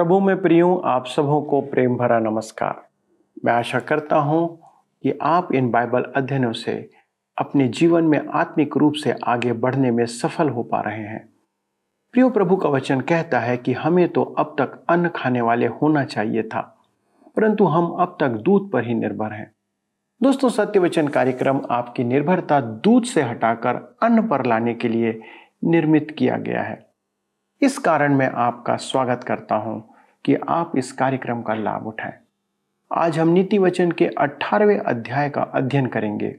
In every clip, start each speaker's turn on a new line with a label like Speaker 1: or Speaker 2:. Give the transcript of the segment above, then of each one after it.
Speaker 1: प्रभु में प्रियो, आप सबों को प्रेम भरा नमस्कार। मैं आशा करता हूँ कि आप इन बाइबल अध्ययनों से अपने जीवन में आत्मिक रूप से आगे बढ़ने में सफल हो पा रहे हैं। प्रियो, प्रभु का वचन कहता है कि हमें तो अब तक अन्न खाने वाले होना चाहिए था, परंतु हम अब तक दूध पर ही निर्भर हैं। दोस्तों सत्य वचन कार्यक्रम आपकी निर्भरता दूध से हटाकर अन्न पर लाने के लिए निर्मित किया गया है। इस कारण मैं आपका स्वागत करता हूँ। कि आप इस कार्यक्रम का लाभ उठाएँ। आज हम नीति वचन के 18वें अध्याय का अध्ययन करेंगे,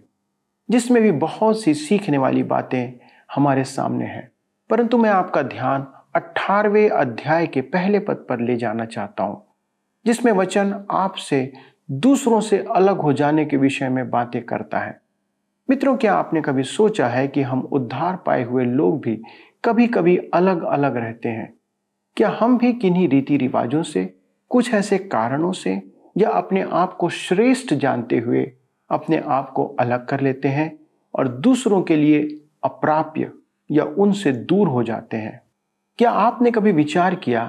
Speaker 1: जिसमें भी बहुत सी सीखने वाली बातें हमारे सामने हैं। परंतु मैं आपका ध्यान 18वें अध्याय के पहले पद पर ले जाना चाहता हूँ, जिसमें वचन आपसे दूसरों से अलग हो जाने के विषय में बातें करता है। मित्रों, क्या आपने कभी सोचा है कि हम उद्धार पाए हुए लोग भी कभी कभी अलग अलग रहते हैं? क्या हम भी किन्हीं रीति रिवाजों से, कुछ ऐसे कारणों से, या अपने आप को श्रेष्ठ जानते हुए अपने आप को अलग कर लेते हैं और दूसरों के लिए अप्राप्य या उनसे दूर हो जाते हैं? क्या आपने कभी विचार किया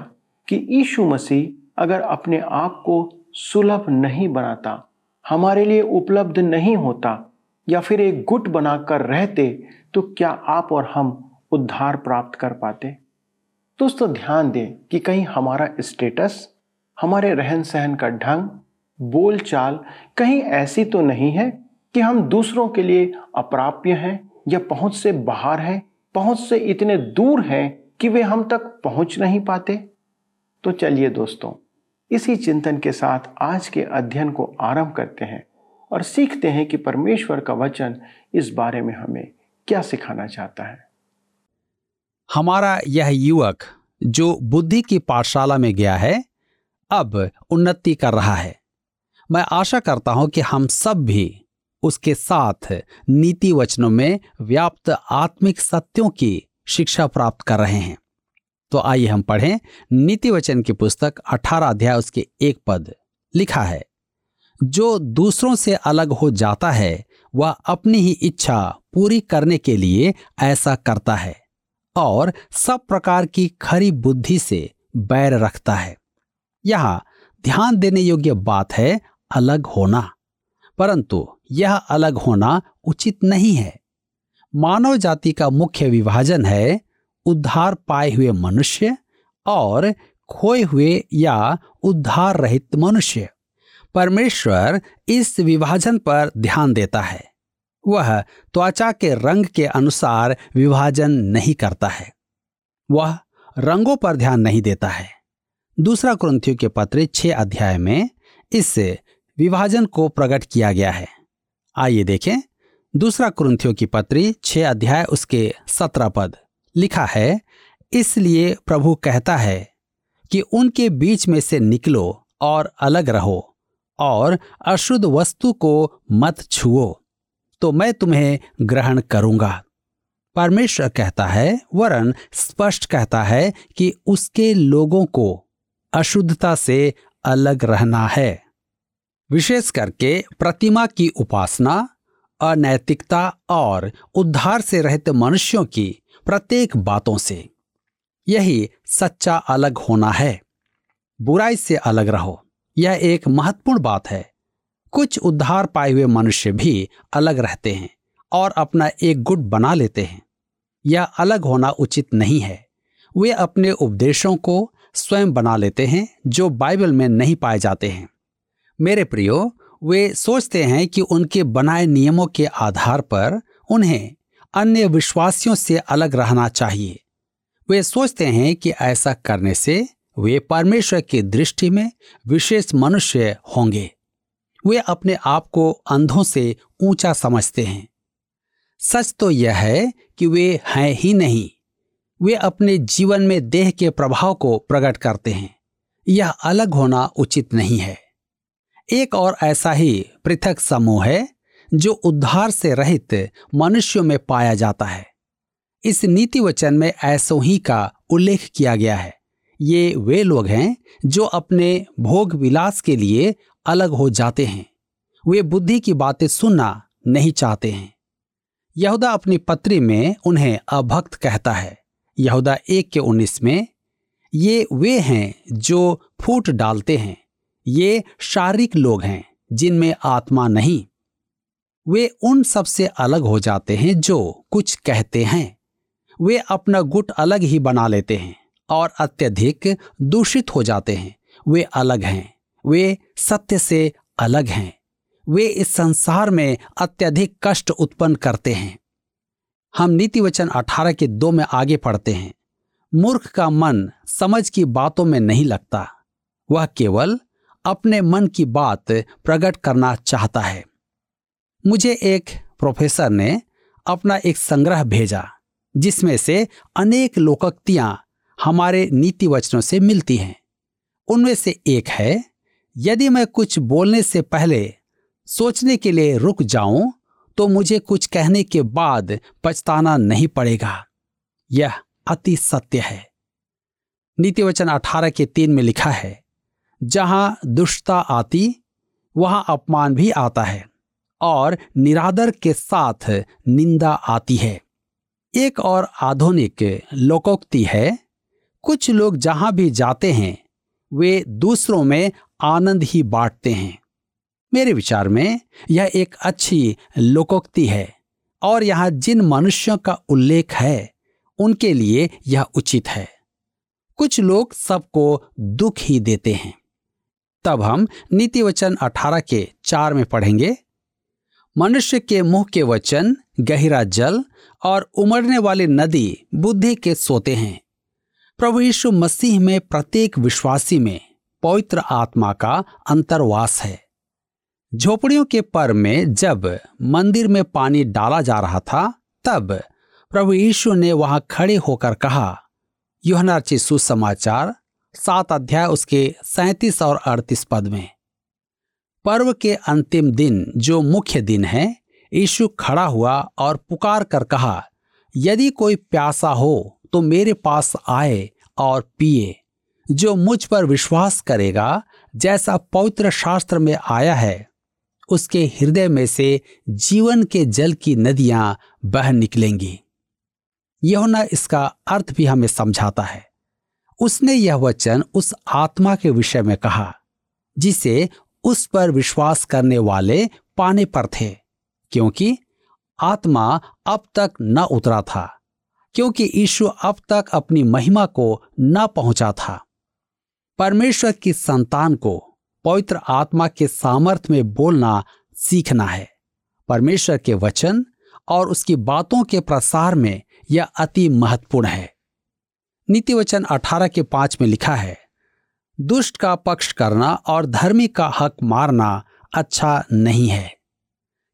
Speaker 1: कि यीशु मसीह अगर अपने आप को सुलभ नहीं बनाता, हमारे लिए उपलब्ध नहीं होता, या फिर एक गुट बनाकर रहते तो क्या आप और हम उद्धार प्राप्त कर पाते? दोस्तों, ध्यान दें कि कहीं हमारा स्टेटस, हमारे रहन सहन का ढंग बोल चाल कहीं ऐसी तो नहीं है कि हम दूसरों के लिए अप्राप्य हैं या पहुँच से बाहर हैं, पहुँच से इतने दूर हैं कि वे हम तक पहुँच नहीं पाते। तो चलिए दोस्तों, इसी चिंतन के साथ आज के अध्ययन को आरंभ करते हैं और सीखते हैं कि परमेश्वर का वचन इस बारे में हमें क्या सिखाना चाहता है।
Speaker 2: हमारा यह युवक जो बुद्धि की पाठशाला में गया है, अब उन्नति कर रहा है। मैं आशा करता हूँ कि हम सब भी उसके साथ नीति वचनों में व्याप्त आत्मिक सत्यों की शिक्षा प्राप्त कर रहे हैं। तो आइए हम पढ़ें नीति वचन की पुस्तक 18 अध्याय उसके एक पद लिखा है, जो दूसरों से अलग हो जाता है, वह अपनी ही इच्छा पूरी करने के लिए ऐसा करता है। और सब प्रकार की खरी बुद्धि से बैर रखता है। यहाँ ध्यान देने योग्य बात है, अलग होना। परंतु यह अलग होना उचित नहीं है। मानव जाति का मुख्य विभाजन है उद्धार पाए हुए मनुष्य और खोए हुए या उद्धार रहित मनुष्य। परमेश्वर इस विभाजन पर ध्यान देता है। वह त्वचा के रंग के अनुसार विभाजन नहीं करता है। वह रंगों पर ध्यान नहीं देता है। दूसरा क्रंथियों के पत्र छह अध्याय में इस विभाजन को प्रकट किया गया है। आइए देखें। दूसरा क्रंथियों की पत्री छह अध्याय उसके सत्रह पद लिखा है, इसलिए प्रभु कहता है कि उनके बीच में से निकलो और अलग रहो और अशुद्ध वस्तु को मत छुओ। तो मैं तुम्हें ग्रहण करूँगा। परमेश्वर कहता है, वरन स्पष्ट कहता है कि उसके लोगों को अशुद्धता से अलग रहना है। विशेष करके प्रतिमा की उपासना, अनैतिकता और उद्धार से रहित मनुष्यों की प्रत्येक बातों से। यही सच्चा अलग होना है। बुराई से अलग रहो। यह एक महत्वपूर्ण बात है। कुछ उद्धार पाए हुए मनुष्य भी अलग रहते हैं और अपना एक गुट बना लेते हैं। यह अलग होना उचित नहीं है। वे अपने उपदेशों को स्वयं बना लेते हैं जो बाइबल में नहीं पाए जाते हैं। मेरे प्रियो, वे सोचते हैं कि उनके बनाए नियमों के आधार पर उन्हें अन्य विश्वासियों से अलग रहना चाहिए। वे सोचते हैं कि ऐसा करने से वे परमेश्वर की दृष्टि में विशेष मनुष्य होंगे। वे अपने आप को अंधों से ऊँचा समझते हैं। सच तो यह है कि वे हैं ही नहीं, वे अपने जीवन में देह के प्रभाव को प्रकट करते हैं। यह अलग होना उचित नहीं है। एक और ऐसा ही पृथक समूह है जो उद्धार से रहित मनुष्यों में पाया जाता है। इस नीति वचन में ऐसो ही का उल्लेख किया गया है। ये वे लोग हैं जो अपने भोग विलास के लिए अलग हो जाते हैं। वे बुद्धि की बातें सुनना नहीं चाहते हैं। यहूदा अपनी पत्री में उन्हें अभक्त कहता है। यहूदा एक के उन्नीस में, ये वे हैं जो फूट डालते हैं। ये शारीरिक लोग हैं, जिनमें आत्मा नहीं। वे उन सबसे अलग हो जाते हैं जो कुछ कहते हैं। वे अपना गुट अलग ही बना लेते हैं और अत्यधिक दूषित हो जाते हैं। वे अलग हैं। वे सत्य से अलग हैं। वे इस संसार में अत्यधिक कष्ट उत्पन्न करते हैं। हम नीति वचन अठारह के दो में आगे पढ़ते हैं। मूर्ख का मन समझ की बातों में नहीं लगता। वह केवल अपने मन की बात प्रकट करना चाहता है। मुझे एक प्रोफेसर ने अपना एक संग्रह भेजा, जिसमें से अनेक लोकोक्तियाँ हमारे नीति वचनों से मिलती हैं। उनमें से एक है यदि मैं कुछ बोलने से पहले सोचने के लिए रुक जाऊँ तो मुझे कुछ कहने के बाद पछताना नहीं पड़ेगा। यह अति सत्य है। नीति वचन अठारह के तीन में लिखा है, जहाँ दुष्टता आती, वहाँ अपमान भी आता है, और निरादर के साथ निंदा आती है। एक और आधुनिक लोकोक्ति है, कुछ लोग जहाँ भी जाते हैं वे दूसरों में आनंद ही बांटते हैं। मेरे विचार में यह एक अच्छी लोकोक्ति है और यहाँ जिन मनुष्यों का उल्लेख है, उनके लिए यह उचित है। कुछ लोग सबको दुख ही देते हैं। तब हम नीति वचन अठारह के चार में पढ़ेंगे। मनुष्य के मुँह के वचन, गहरा जल और उमड़ने वाली नदी बुद्धि के सोते हैं। प्रभु यीशु मसीह में प्रत्येक विश्वासी में पवित्र आत्मा का अंतर्वास है। झोपड़ियों के पर में जब मंदिर में पानी डाला जा रहा था, तब प्रभु यीशु ने वहाँ खड़े होकर कहा योहनार्ची सुसमाचार, सात अध्याय उसके सैतीस और अड़तीस पद में, पर्व के अंतिम दिन जो मुख्य दिन है, यीशु खड़ा हुआ और पुकार कर कहा, यदि कोई प्यासा हो तो मेरे पास आए और पिए। जो मुझ पर विश्वास करेगा, जैसा पवित्र शास्त्र में आया है, उसके हृदय में से जीवन के जल की नदियाँ बह निकलेंगी। यह इसका अर्थ भी हमें समझाता है। उसने यह वचन उस आत्मा के विषय में कहा, जिसे उस पर विश्वास करने वाले पाने पर थे, क्योंकि आत्मा अब तक न उतरा था। क्योंकि यीशु अब तक अपनी महिमा को न पहुँचा था। परमेश्वर की संतान को पवित्र आत्मा के सामर्थ्य में बोलना सीखना है। परमेश्वर के वचन और उसकी बातों के प्रसार में यह अति महत्वपूर्ण है। नीति वचन अठारह के पाँच में लिखा है, दुष्ट का पक्ष करना और धर्मी का हक मारना अच्छा नहीं है।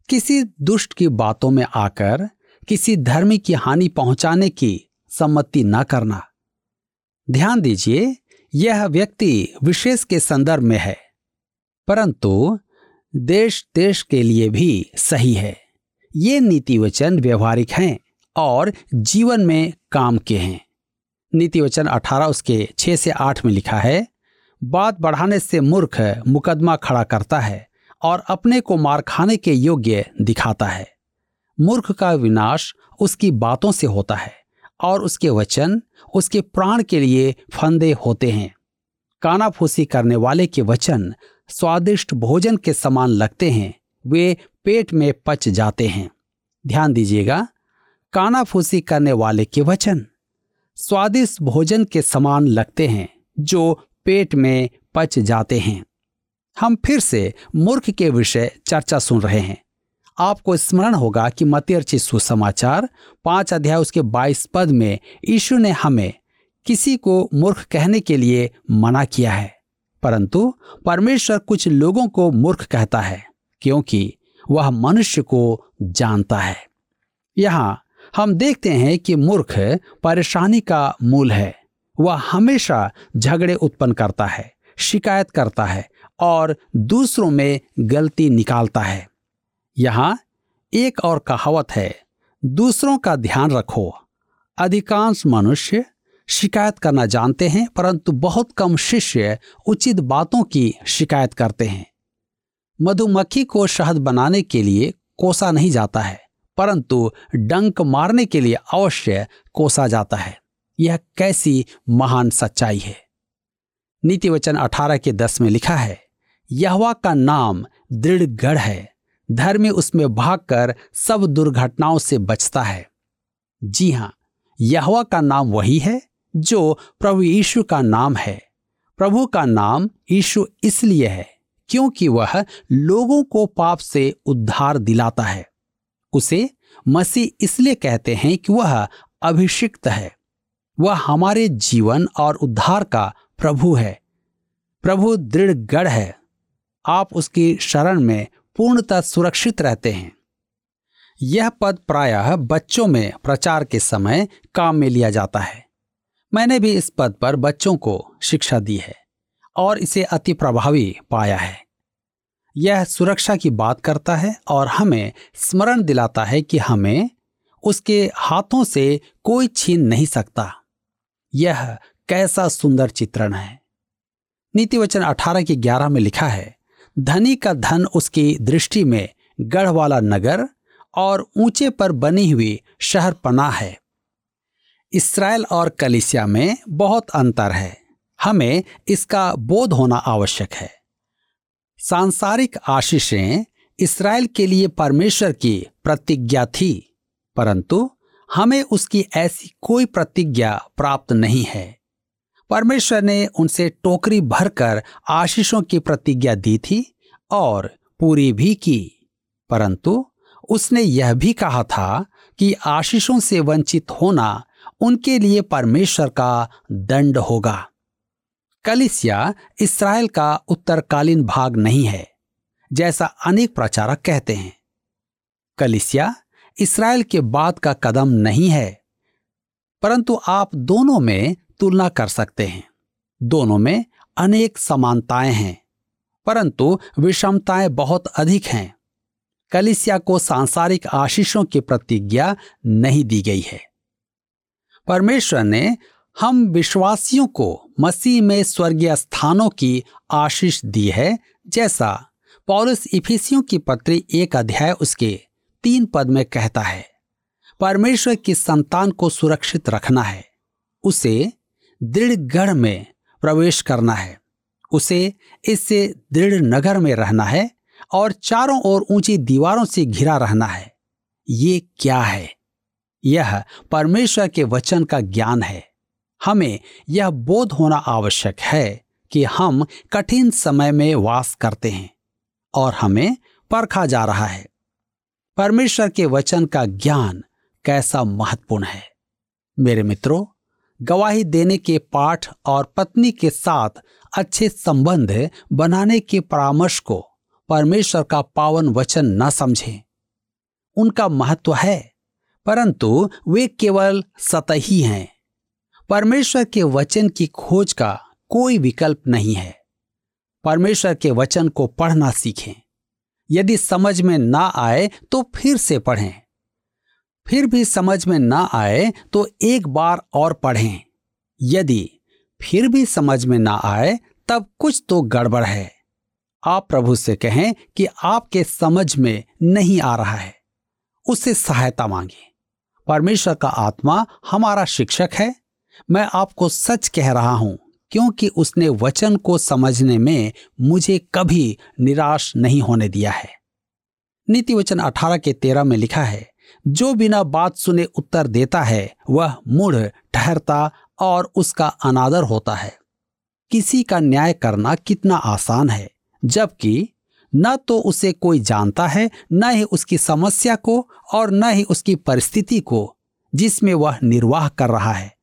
Speaker 2: किसी दुष्ट की बातों में आकर किसी धर्म की हानि पहुँचाने की सम्मति न करना। ध्यान दीजिए, यह व्यक्ति विशेष के संदर्भ में है, परंतु देश देश के लिए भी सही है। ये नीति वचन व्यवहारिक हैं और जीवन में काम के हैं। नीति वचन अठारह उसके छह से आठ में लिखा है, बात बढ़ाने से मूर्ख मुकदमा खड़ा करता है और अपने को मार खाने के योग्य दिखाता है। मूर्ख का विनाश उसकी बातों से होता है और उसके वचन उसके प्राण के लिए फंदे होते हैं। कानाफूसी करने वाले के वचन स्वादिष्ट भोजन के समान लगते हैं, वे पेट में पच जाते हैं। ध्यान दीजिएगा, कानाफूसी करने वाले के वचन स्वादिष्ट भोजन के समान लगते हैं, जो पेट में पच जाते हैं। हम फिर से मूर्ख के विषय चर्चा सुन रहे हैं। आपको स्मरण होगा कि मतियर्ची सुसमाचार, पाँच अध्याय उसके बाईस पद में यीशु ने हमें किसी को मूर्ख कहने के लिए मना किया है। परंतु परमेश्वर कुछ लोगों को मूर्ख कहता है, क्योंकि वह मनुष्य को जानता है। यहाँ हम देखते हैं कि मूर्ख परेशानी का मूल है। वह हमेशा झगड़े उत्पन्न करता है, शिकायत करता है और दूसरों में गलती निकालता है। यहाँ एक और कहावत है, दूसरों का ध्यान रखो। अधिकांश मनुष्य शिकायत करना जानते हैं, परंतु बहुत कम शिष्य उचित बातों की शिकायत करते हैं। मधुमक्खी को शहद बनाने के लिए कोसा नहीं जाता है, परंतु डंक मारने के लिए अवश्य कोसा जाता है। यह कैसी महान सच्चाई है। नीति वचन अठारह के दस में लिखा है, यहवा का नाम दृढ़ गढ़ है। धर्मी उसमें भागकर सब दुर्घटनाओं से बचता है। जी हाँ, यहवा का नाम वही है जो प्रभु यीशु का नाम है। प्रभु का नाम यीशु इसलिए है क्योंकि वह लोगों को पाप से उद्धार दिलाता है। उसे मसीह इसलिए कहते हैं कि वह अभिषिक्त है। वह हमारे जीवन और उद्धार का प्रभु है। प्रभु दृढ़ गढ़ है। आप उसकी शरण में पूर्णतः सुरक्षित रहते हैं। यह पद प्रायः बच्चों में प्रचार के समय काम में लिया जाता है। मैंने भी इस पद पर बच्चों को शिक्षा दी है और इसे अति प्रभावी पाया है। यह सुरक्षा की बात करता है और हमें स्मरण दिलाता है कि हमें उसके हाथों से कोई छीन नहीं सकता। यह कैसा सुंदर चित्रण है। नीति वचन अठारह की ग्यारह में लिखा है धनी का धन उसकी दृष्टि में गढ़ वाला नगर और ऊँचे पर बनी हुई शहर पना है। इसराइल और कलिसिया में बहुत अंतर है। हमें इसका बोध होना आवश्यक है। सांसारिक आशीषें इसराइल के लिए परमेश्वर की प्रतिज्ञा थी, परंतु हमें उसकी ऐसी कोई प्रतिज्ञा प्राप्त नहीं है। परमेश्वर ने उनसे टोकरी भरकर आशीषों की प्रतिज्ञा दी थी और पूरी भी की। परंतु उसने यह भी कहा था कि आशीषों से वंचित होना उनके लिए परमेश्वर का दंड होगा। कलिसिया इसराइल का उत्तरकालीन भाग नहीं है, जैसा अनेक प्रचारक कहते हैं। कलिसिया इसराइल के बाद का कदम नहीं है, परंतु आप दोनों में तुलना कर सकते हैं। दोनों में अनेक समानताएँ हैं, परंतु विषमताएँ बहुत अधिक हैं। कलिसिया को सांसारिक आशीषों की प्रतिज्ञा नहीं दी गई है। परमेश्वर ने हम विश्वासियों को मसीह में स्वर्गीय स्थानों की आशीष दी है, जैसा पौलुस इफिसियों की पत्री एक अध्याय उसके तीन पद में कहता है, परमेश्वर की संतान को सुरक्षित रखना है, उसे दृढ़ गढ़ में प्रवेश करना है। उसे इससे दृढ़ नगर में रहना है और चारों ओर ऊँची दीवारों से घिरा रहना है। ये क्या है? यह परमेश्वर के वचन का ज्ञान है। हमें यह बोध होना आवश्यक है कि हम कठिन समय में वास करते हैं और हमें परखा जा रहा है। परमेश्वर के वचन का ज्ञान कैसा महत्वपूर्ण है। मेरे मित्रों गवाही देने के पाठ और पत्नी के साथ अच्छे संबंध बनाने के परामर्श को परमेश्वर का पावन वचन न समझें। उनका महत्व है, परंतु वे केवल सतही हैं। परमेश्वर के वचन की खोज का कोई विकल्प नहीं है। परमेश्वर के वचन को पढ़ना सीखें। यदि समझ में ना आए तो फिर से पढ़ें। फिर भी समझ में ना आए तो एक बार और पढ़ें। यदि फिर भी समझ में ना आए, तब कुछ तो गड़बड़ है। आप प्रभु से कहें कि आपके समझ में नहीं आ रहा है। उससे सहायता मांगे। परमेश्वर का आत्मा हमारा शिक्षक है। मैं आपको सच कह रहा हूँ, क्योंकि उसने वचन को समझने में मुझे कभी निराश नहीं होने दिया है। नीति वचन अठारह के तेरह में लिखा है जो बिना बात सुने उत्तर देता है, वह मूढ़, ठहरता और उसका अनादर होता है। किसी का न्याय करना कितना आसान है, जबकि न तो उसे कोई जानता है, न ही उसकी समस्या को और न ही उसकी परिस्थिति को, जिसमें वह निर्वाह कर रहा है।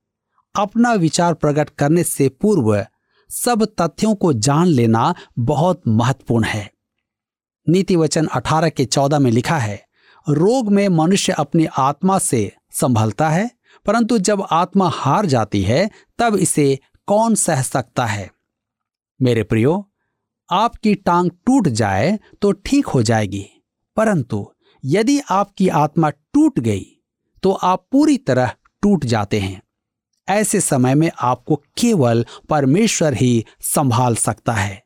Speaker 2: अपना विचार प्रकट करने से पूर्व सब तथ्यों को जान लेना बहुत महत्वपूर्ण है। नीति वचन अठारह के चौदह में लिखा है रोग में मनुष्य अपनी आत्मा से संभलता है, परंतु जब आत्मा हार जाती है, तब इसे कौन सह सकता है? मेरे प्रियो, आपकी टांग टूट जाए तो ठीक हो जाएगी, परंतु यदि आपकी आत्मा टूट गई तो आप पूरी तरह टूट जाते हैं। ऐसे समय में आपको केवल परमेश्वर ही संभाल सकता है।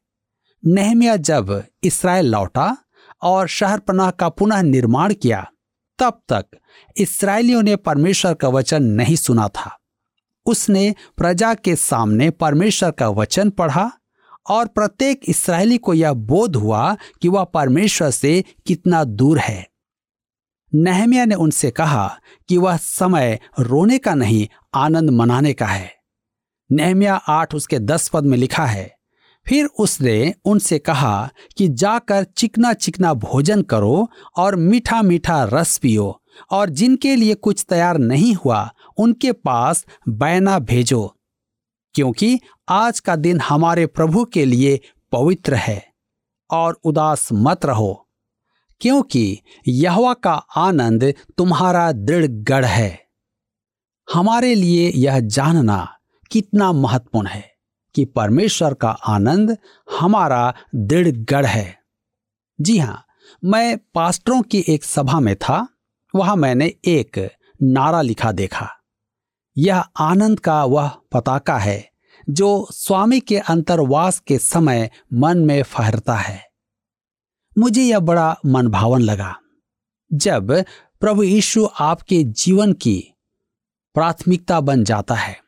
Speaker 2: नहमिया जब इसराइल लौटा और शहर पनाह का पुनः निर्माण किया। तब तक इसराइलियों ने परमेश्वर का वचन नहीं सुना था। उसने प्रजा के सामने परमेश्वर का वचन पढ़ा और प्रत्येक इसराइली को यह बोध हुआ कि वह परमेश्वर से कितना दूर है। नहमिया ने उनसे कहा कि वह समय रोने का नहीं, आनंद मनाने का है। नहमिया आठ उसके दस पद में लिखा है फिर उसने उनसे कहा कि जाकर चिकना चिकना भोजन करो और मीठा मीठा रस पियो और जिनके लिए कुछ तैयार नहीं हुआ, उनके पास बैना भेजो, क्योंकि आज का दिन हमारे प्रभु के लिए पवित्र है। और उदास मत रहो, क्योंकि यहवा का आनंद तुम्हारा दृढ़ गढ़ है। हमारे लिए यह जानना कितना महत्वपूर्ण है। कि परमेश्वर का आनंद हमारा दृढ़ गढ़ है। जी हाँ, मैं पास्टरों की एक सभा में था, वहाँ मैंने एक नारा लिखा देखा। यह आनंद का वह पताका है, जो स्वामी के अंतरवास के समय मन में फहरता है। मुझे यह बड़ा मनभावन लगा। जब प्रभु यीशु आपके जीवन की प्राथमिकता बन जाता है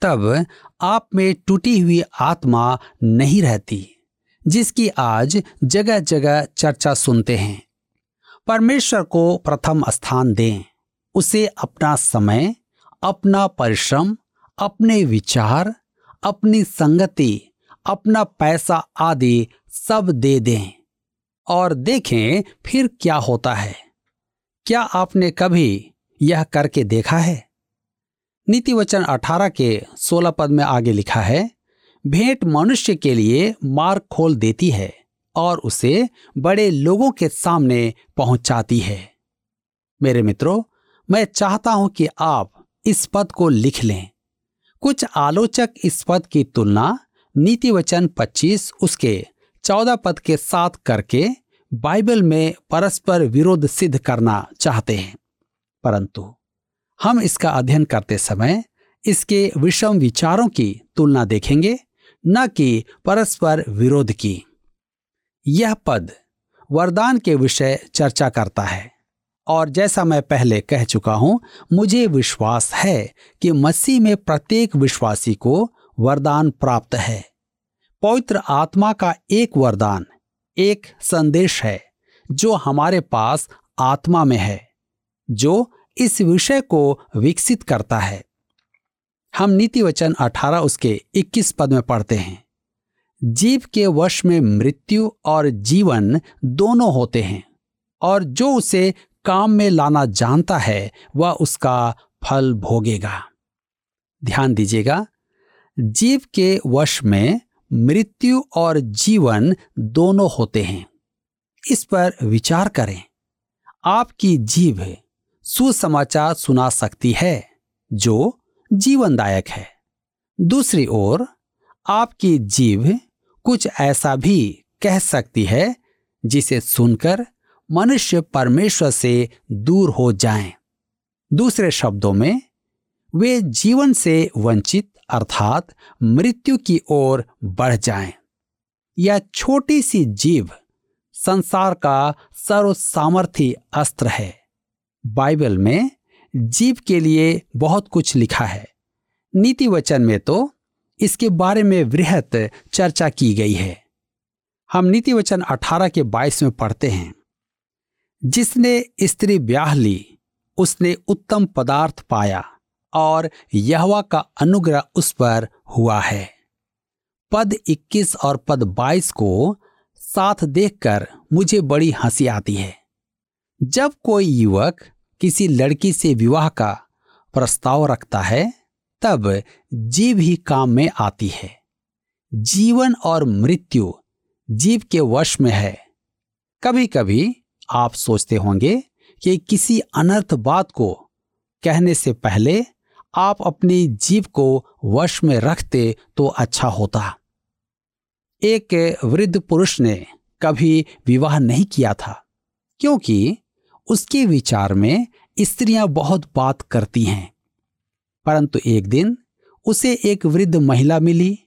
Speaker 2: तब आप में टूटी हुई आत्मा नहीं रहती, जिसकी आज जगह जगह चर्चा सुनते हैं। परमेश्वर को प्रथम स्थान दें। उसे अपना समय, अपना परिश्रम, अपने विचार, अपनी संगति, अपना पैसा आदि सब दे दें और देखें फिर क्या होता है। क्या आपने कभी यह करके देखा है? नीति वचन अठारह के सोलह पद में आगे लिखा है, भेंट मनुष्य के लिए मार्ग खोल देती है और उसे बड़े लोगों के सामने पहुंचाती है। मेरे मित्रों, मैं चाहता हूँ कि आप इस पद को लिख लें। कुछ आलोचक इस पद की तुलना नीति वचन 25 उसके 14 पद के साथ करके बाइबल में परस्पर विरोध सिद्ध करना चाहते हैं। परंतु हम इसका अध्ययन करते समय इसके विषम विचारों की तुलना देखेंगे, न कि परस्पर विरोध की। यह पद वरदान के विषय चर्चा करता है, और जैसा मैं पहले कह चुका हूँ, मुझे विश्वास है कि मसीह में प्रत्येक विश्वासी को वरदान प्राप्त है। पवित्र आत्मा का एक वरदान, एक संदेश है, जो हमारे पास आत्मा में है, जो इस विषय को विकसित करता है। हम नीति वचन अठारह उसके 21 पद में पढ़ते हैं। जीव के वश में मृत्यु और जीवन दोनों होते हैं और जो उसे काम में लाना जानता है, वह उसका फल भोगेगा। ध्यान दीजिएगा, जीव के वश में मृत्यु और जीवन दोनों होते हैं। इस पर विचार करें। आपकी जीव सुसमाचार सुना सकती है, जो जीवनदायक है दूसरी ओर, आपकी जीव कुछ ऐसा भी कह सकती है, जिसे सुनकर मनुष्य परमेश्वर से दूर हो जाएँ। दूसरे शब्दों में, वे जीवन से वंचित, अर्थात मृत्यु की ओर बढ़ जाएँ। यह छोटी सी जीव, संसार का सर्व सामर्थ्य अस्त्र है बाइबल में जीव के लिए बहुत कुछ लिखा है। नीति वचन में तो इसके बारे में वृहत चर्चा की गई है। हम नीति वचन अठारह के बाईस में पढ़ते हैं। जिसने स्त्री ब्याह ली, उसने उत्तम पदार्थ पाया और यहवा का अनुग्रह उस पर हुआ है। पद 21 और पद 22 को साथ देखकर मुझे बड़ी हँसी आती है। जब कोई युवक किसी लड़की से विवाह का प्रस्ताव रखता है, तब जीव ही काम में आती है। जीवन और मृत्यु जीव के वश में है। कभी कभी आप सोचते होंगे कि किसी अनर्थ बात को कहने से पहले आप अपनी जीव को वश में रखते तो अच्छा होता। एक वृद्ध पुरुष ने कभी विवाह नहीं किया था, क्योंकि उसके विचार में स्त्रियाँ बहुत बात करती हैं। परंतु एक दिन उसे एक वृद्ध महिला मिली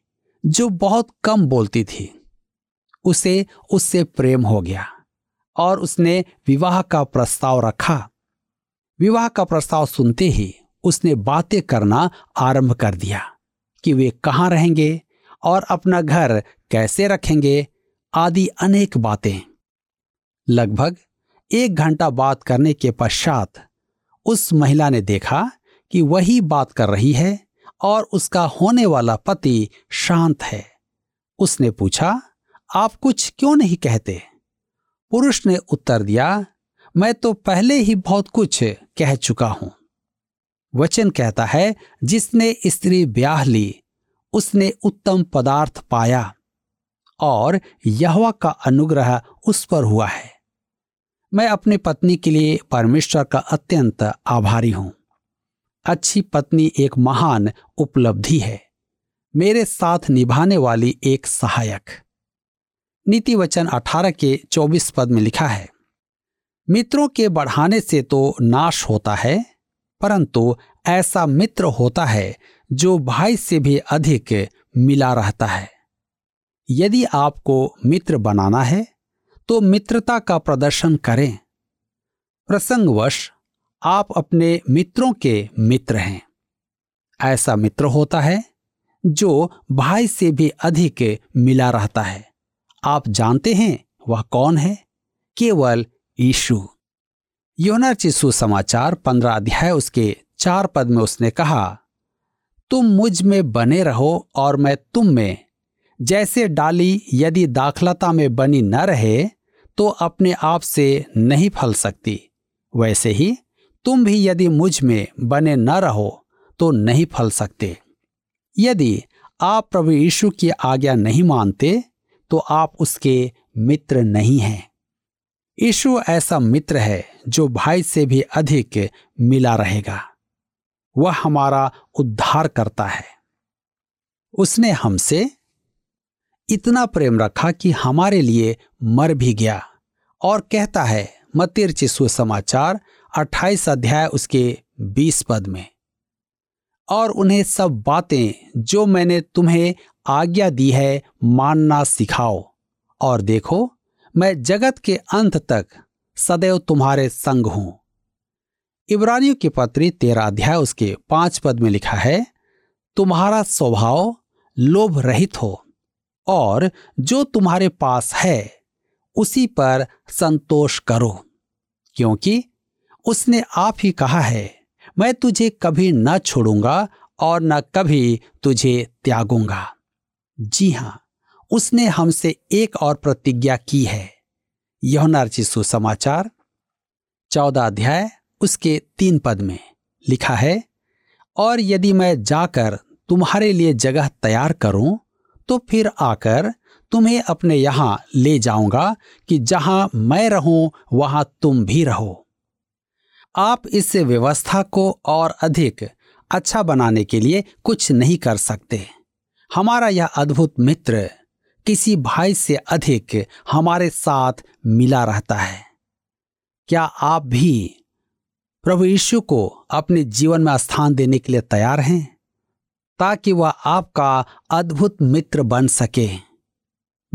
Speaker 2: जो बहुत कम बोलती थी। उसे उससे प्रेम हो गया और उसने विवाह का प्रस्ताव रखा। विवाह का प्रस्ताव सुनते ही उसने बातें करना आरंभ कर दिया कि वे कहाँ रहेंगे और अपना घर कैसे रखेंगे आदि अनेक बातें। लगभग एक घंटा बात करने के पश्चात उस महिला ने देखा कि वही बात कर रही है और उसका होने वाला पति शांत है। उसने पूछा, आप कुछ क्यों नहीं कहते? पुरुष ने उत्तर दिया, मैं तो पहले ही बहुत कुछ कह चुका हूँ। वचन कहता है, जिसने स्त्री ब्याह ली, उसने उत्तम पदार्थ पाया और यहवा का अनुग्रह उस पर हुआ है। मैं अपनी पत्नी के लिए परमेश्वर का अत्यंत आभारी हूँ। अच्छी पत्नी एक महान उपलब्धि है। मेरे साथ निभाने वाली एक सहायक। नीति वचन 18 के 24 पद में लिखा है, मित्रों के बढ़ाने से तो नाश होता है, परंतु ऐसा मित्र होता है जो भाई से भी अधिक मिला रहता है। यदि आपको मित्र बनाना है तो मित्रता का प्रदर्शन करें। प्रसंगवश, आप अपने मित्रों के मित्र हैं। ऐसा मित्र होता है, जो भाई से भी अधिक मिला रहता है। आप जानते हैं, वह कौन है? केवल ईशु योनर चिशु समाचार पंद्रह अध्याय उसके चार पद में उसने कहा, तुम मुझमें बने रहो और मैं तुम में जैसे डाली यदि दाखलता में बनी न रहे तो अपने आप से नहीं फल सकती। वैसे ही तुम भी यदि मुझमें बने न रहो तो नहीं फल सकते। यदि आप प्रभु यीशु की आज्ञा नहीं मानते तो आप उसके मित्र नहीं हैं। यीशु ऐसा मित्र है, जो भाई से भी अधिक मिला रहेगा। वह हमारा उद्धार करता है। उसने हमसे इतना प्रेम रखा कि हमारे लिए मर भी गया। और कहता है मतिर चिशु समाचार 28 अध्याय उसके 20 पद में। और उन्हें सब बातें जो मैंने तुम्हें आज्ञा दी है, मानना सिखाओ। और देखो, मैं जगत के अंत तक सदैव तुम्हारे संग हूँ। इब्रानियों की पत्री तेरा अध्याय उसके पाँच पद में लिखा है, तुम्हारा स्वभाव लोभ रहित हो। और जो तुम्हारे पास है, उसी पर संतोष करो, क्योंकि उसने आप ही कहा है, मैं तुझे कभी न छोड़ूँगा और न कभी तुझे त्यागूँगा। जी हाँ, उसने हमसे एक और प्रतिज्ञा की है। यह सुसमाचार, चौदह अध्याय, उसके तीन पद में लिखा है, और यदि मैं जाकर तुम्हारे लिए जगह तैयार करूँ तो फिर आकर तुम्हें अपने यहाँ ले जाऊँगा कि जहाँ मैं रहूँ, वहाँ तुम भी रहो। आप इस व्यवस्था को और अधिक अच्छा बनाने के लिए कुछ नहीं कर सकते। हमारा यह अद्भुत मित्र किसी भाई से अधिक हमारे साथ मिला रहता है। क्या आप भी प्रभु यीशु को अपने जीवन में स्थान देने के लिए तैयार हैं? ताकि वह आपका अद्भुत मित्र बन सके।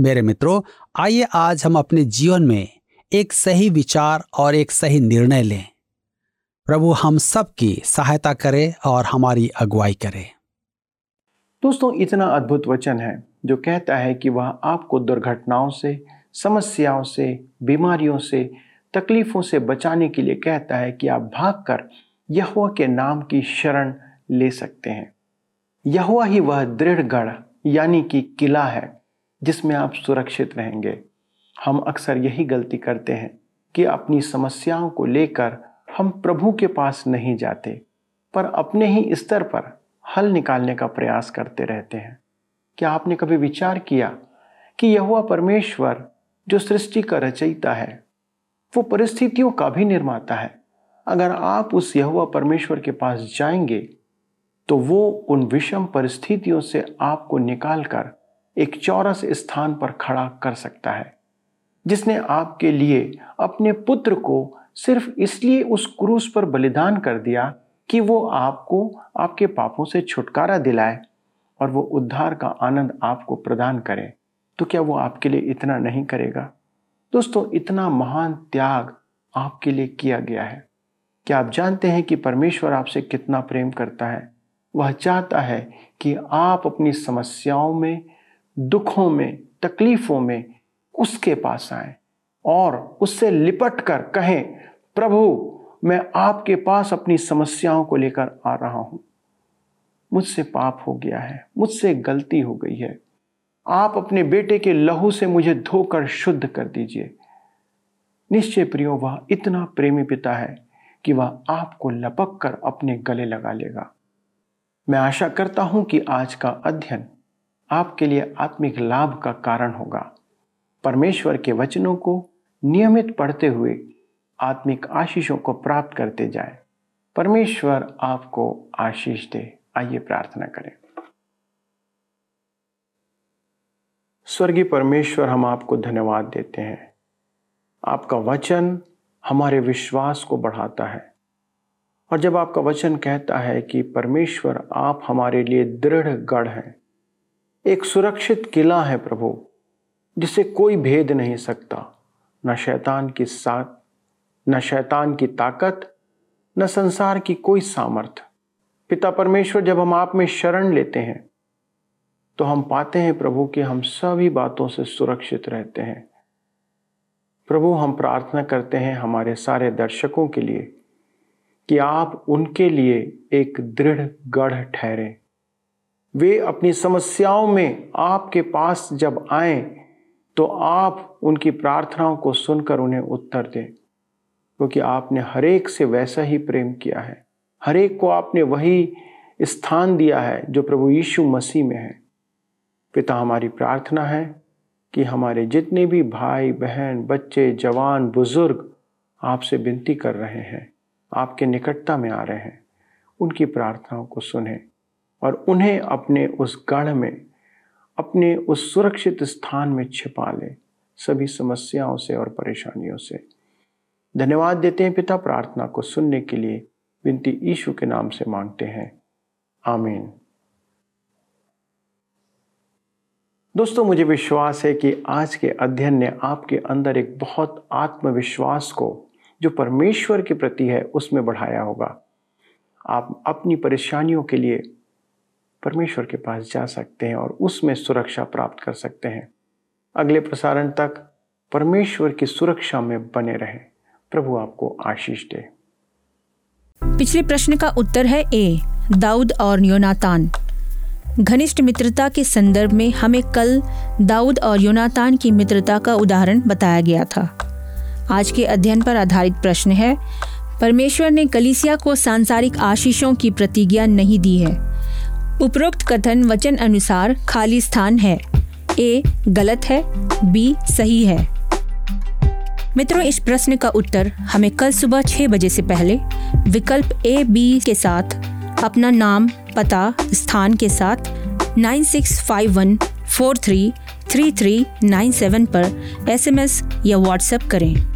Speaker 2: मेरे मित्रों, आइए आज हम अपने जीवन में एक सही विचार और एक सही निर्णय लें। प्रभु हम सब की सहायता करे और हमारी अगुवाई करे।
Speaker 1: दोस्तों, इतना अद्भुत वचन है जो कहता है कि वह आपको दुर्घटनाओं से, समस्याओं से, बीमारियों से, तकलीफों से बचाने के लिए कहता है कि आप भागकर यहुआ के नाम की शरण ले सकते हैं। यहुआ ही वह दृढ़ गढ़, यानी कि किला है, जिसमें आप सुरक्षित रहेंगे। हम अक्सर यही गलती करते हैं कि अपनी समस्याओं को लेकर हम प्रभु के पास नहीं जाते, पर अपने ही स्तर पर हल निकालने का प्रयास करते रहते हैं। क्या आपने कभी विचार किया कि यह परमेश्वर, जो सृष्टि का रचयिता है, वो परिस्थितियों का भी निर्माता है? अगर आप उस यहुआ परमेश्वर के पास जाएँगे तो वो उन विषम परिस्थितियों से आपको निकालकर एक चौरस स्थान पर खड़ा कर सकता है, जिसने आपके लिए अपने पुत्र को सिर्फ़ इसलिए उस क्रूस पर बलिदान कर दिया कि वो आपको आपके पापों से छुटकारा दिलाए और वो उद्धार का आनंद आपको प्रदान करे। तो क्या वो आपके लिए इतना नहीं करेगा? दोस्तों, इतना महान त्याग आपके लिए किया गया है। क्या आप जानते हैं कि परमेश्वर आपसे कितना प्रेम करता है? वह चाहता है कि आप अपनी समस्याओं में, दुखों में, तकलीफों में उसके पास आए और उससे लिपट कर कहें, प्रभु, मैं आपके पास अपनी समस्याओं को लेकर आ रहा हूँ। मुझसे पाप हो गया है, मुझसे गलती हो गई है। आप अपने बेटे के लहू से मुझे धोकर शुद्ध कर दीजिए। निश्चय प्रियो, वह इतना प्रेमी पिता है कि वह आपको लपक कर अपने गले लगा लेगा। मैं आशा करता हूँ कि आज का अध्ययन आपके लिए आत्मिक लाभ का कारण होगा। परमेश्वर के वचनों को नियमित पढ़ते हुए आत्मिक आशीषों को प्राप्त करते जाए। परमेश्वर आपको आशीष दे। आइए प्रार्थना करें। स्वर्गीय परमेश्वर, हम आपको धन्यवाद देते हैं। आपका वचन हमारे विश्वास को बढ़ाता है। और जब आपका वचन कहता है कि परमेश्वर, आप हमारे लिए दृढ़ गढ़ हैं। एक सुरक्षित किला है प्रभु, जिसे कोई भेद नहीं सकता। न शैतान की साथ, न शैतान की ताकत, न संसार की कोई सामर्थ। पिता परमेश्वर, जब हम आप में शरण लेते हैं तो हम पाते हैं प्रभु कि हम सभी बातों से सुरक्षित रहते हैं। प्रभु, हम प्रार्थना करते हैं हमारे सारे दर्शकों के लिए कि आप उनके लिए एक दृढ़ गढ़ ठहरें। वे अपनी समस्याओं में आपके पास जब आए तो आप उनकी प्रार्थनाओं को सुनकर उन्हें उत्तर दें, क्योंकि आपने हरेक से वैसा ही प्रेम किया है। हरेक को आपने वही स्थान दिया है जो प्रभु यीशु मसीह में है। पिता, हमारी प्रार्थना है कि हमारे जितने भी भाई, बहन, बच्चे, जवान, बुज़ुर्ग आपसे विनती कर रहे हैं। आपके निकटता में आ रहे हैं। उनकी प्रार्थनाओं को सुने और उन्हें अपने उस गढ़ में, अपने उस सुरक्षित स्थान में छिपा ले सभी समस्याओं से और परेशानियों से। धन्यवाद देते हैं पिता प्रार्थना को सुनने के लिए। विनती ईशु के नाम से मांगते हैं। आमीन। दोस्तों, मुझे विश्वास है कि आज के अध्ययन ने आपके अंदर एक बहुत आत्मविश्वास को जो परमेश्वर के प्रति है, उसमें बढ़ाया होगा। आप अपनी परेशानियों के लिए परमेश्वर के पास जा सकते हैं और उसमें सुरक्षा प्राप्त कर सकते हैं। अगले प्रसारण तक परमेश्वर की सुरक्षा में बने रहें। प्रभु आपको आशीष दे।
Speaker 3: पिछले प्रश्न का उत्तर है ए, दाऊद और योनातान। घनिष्ठ मित्रता के संदर्भ में हमें कल दाऊद और योनातान की मित्रता का उदाहरण बताया गया था। आज के अध्ययन पर आधारित प्रश्न है। परमेश्वर ने कलिसिया को सांसारिक आशीषों की प्रतिज्ञा नहीं दी है। उपरोक्त कथन वचन अनुसार खाली स्थान है। ए, गलत है। बी, सही है। मित्रों, इस प्रश्न का उत्तर हमें कल सुबह छह बजे से पहले विकल्प ए, बी के साथ, अपना नाम, पता, स्थान के साथ nine six five one four three three three nine seven पर एसएमएस या व्हाट्सएप करें।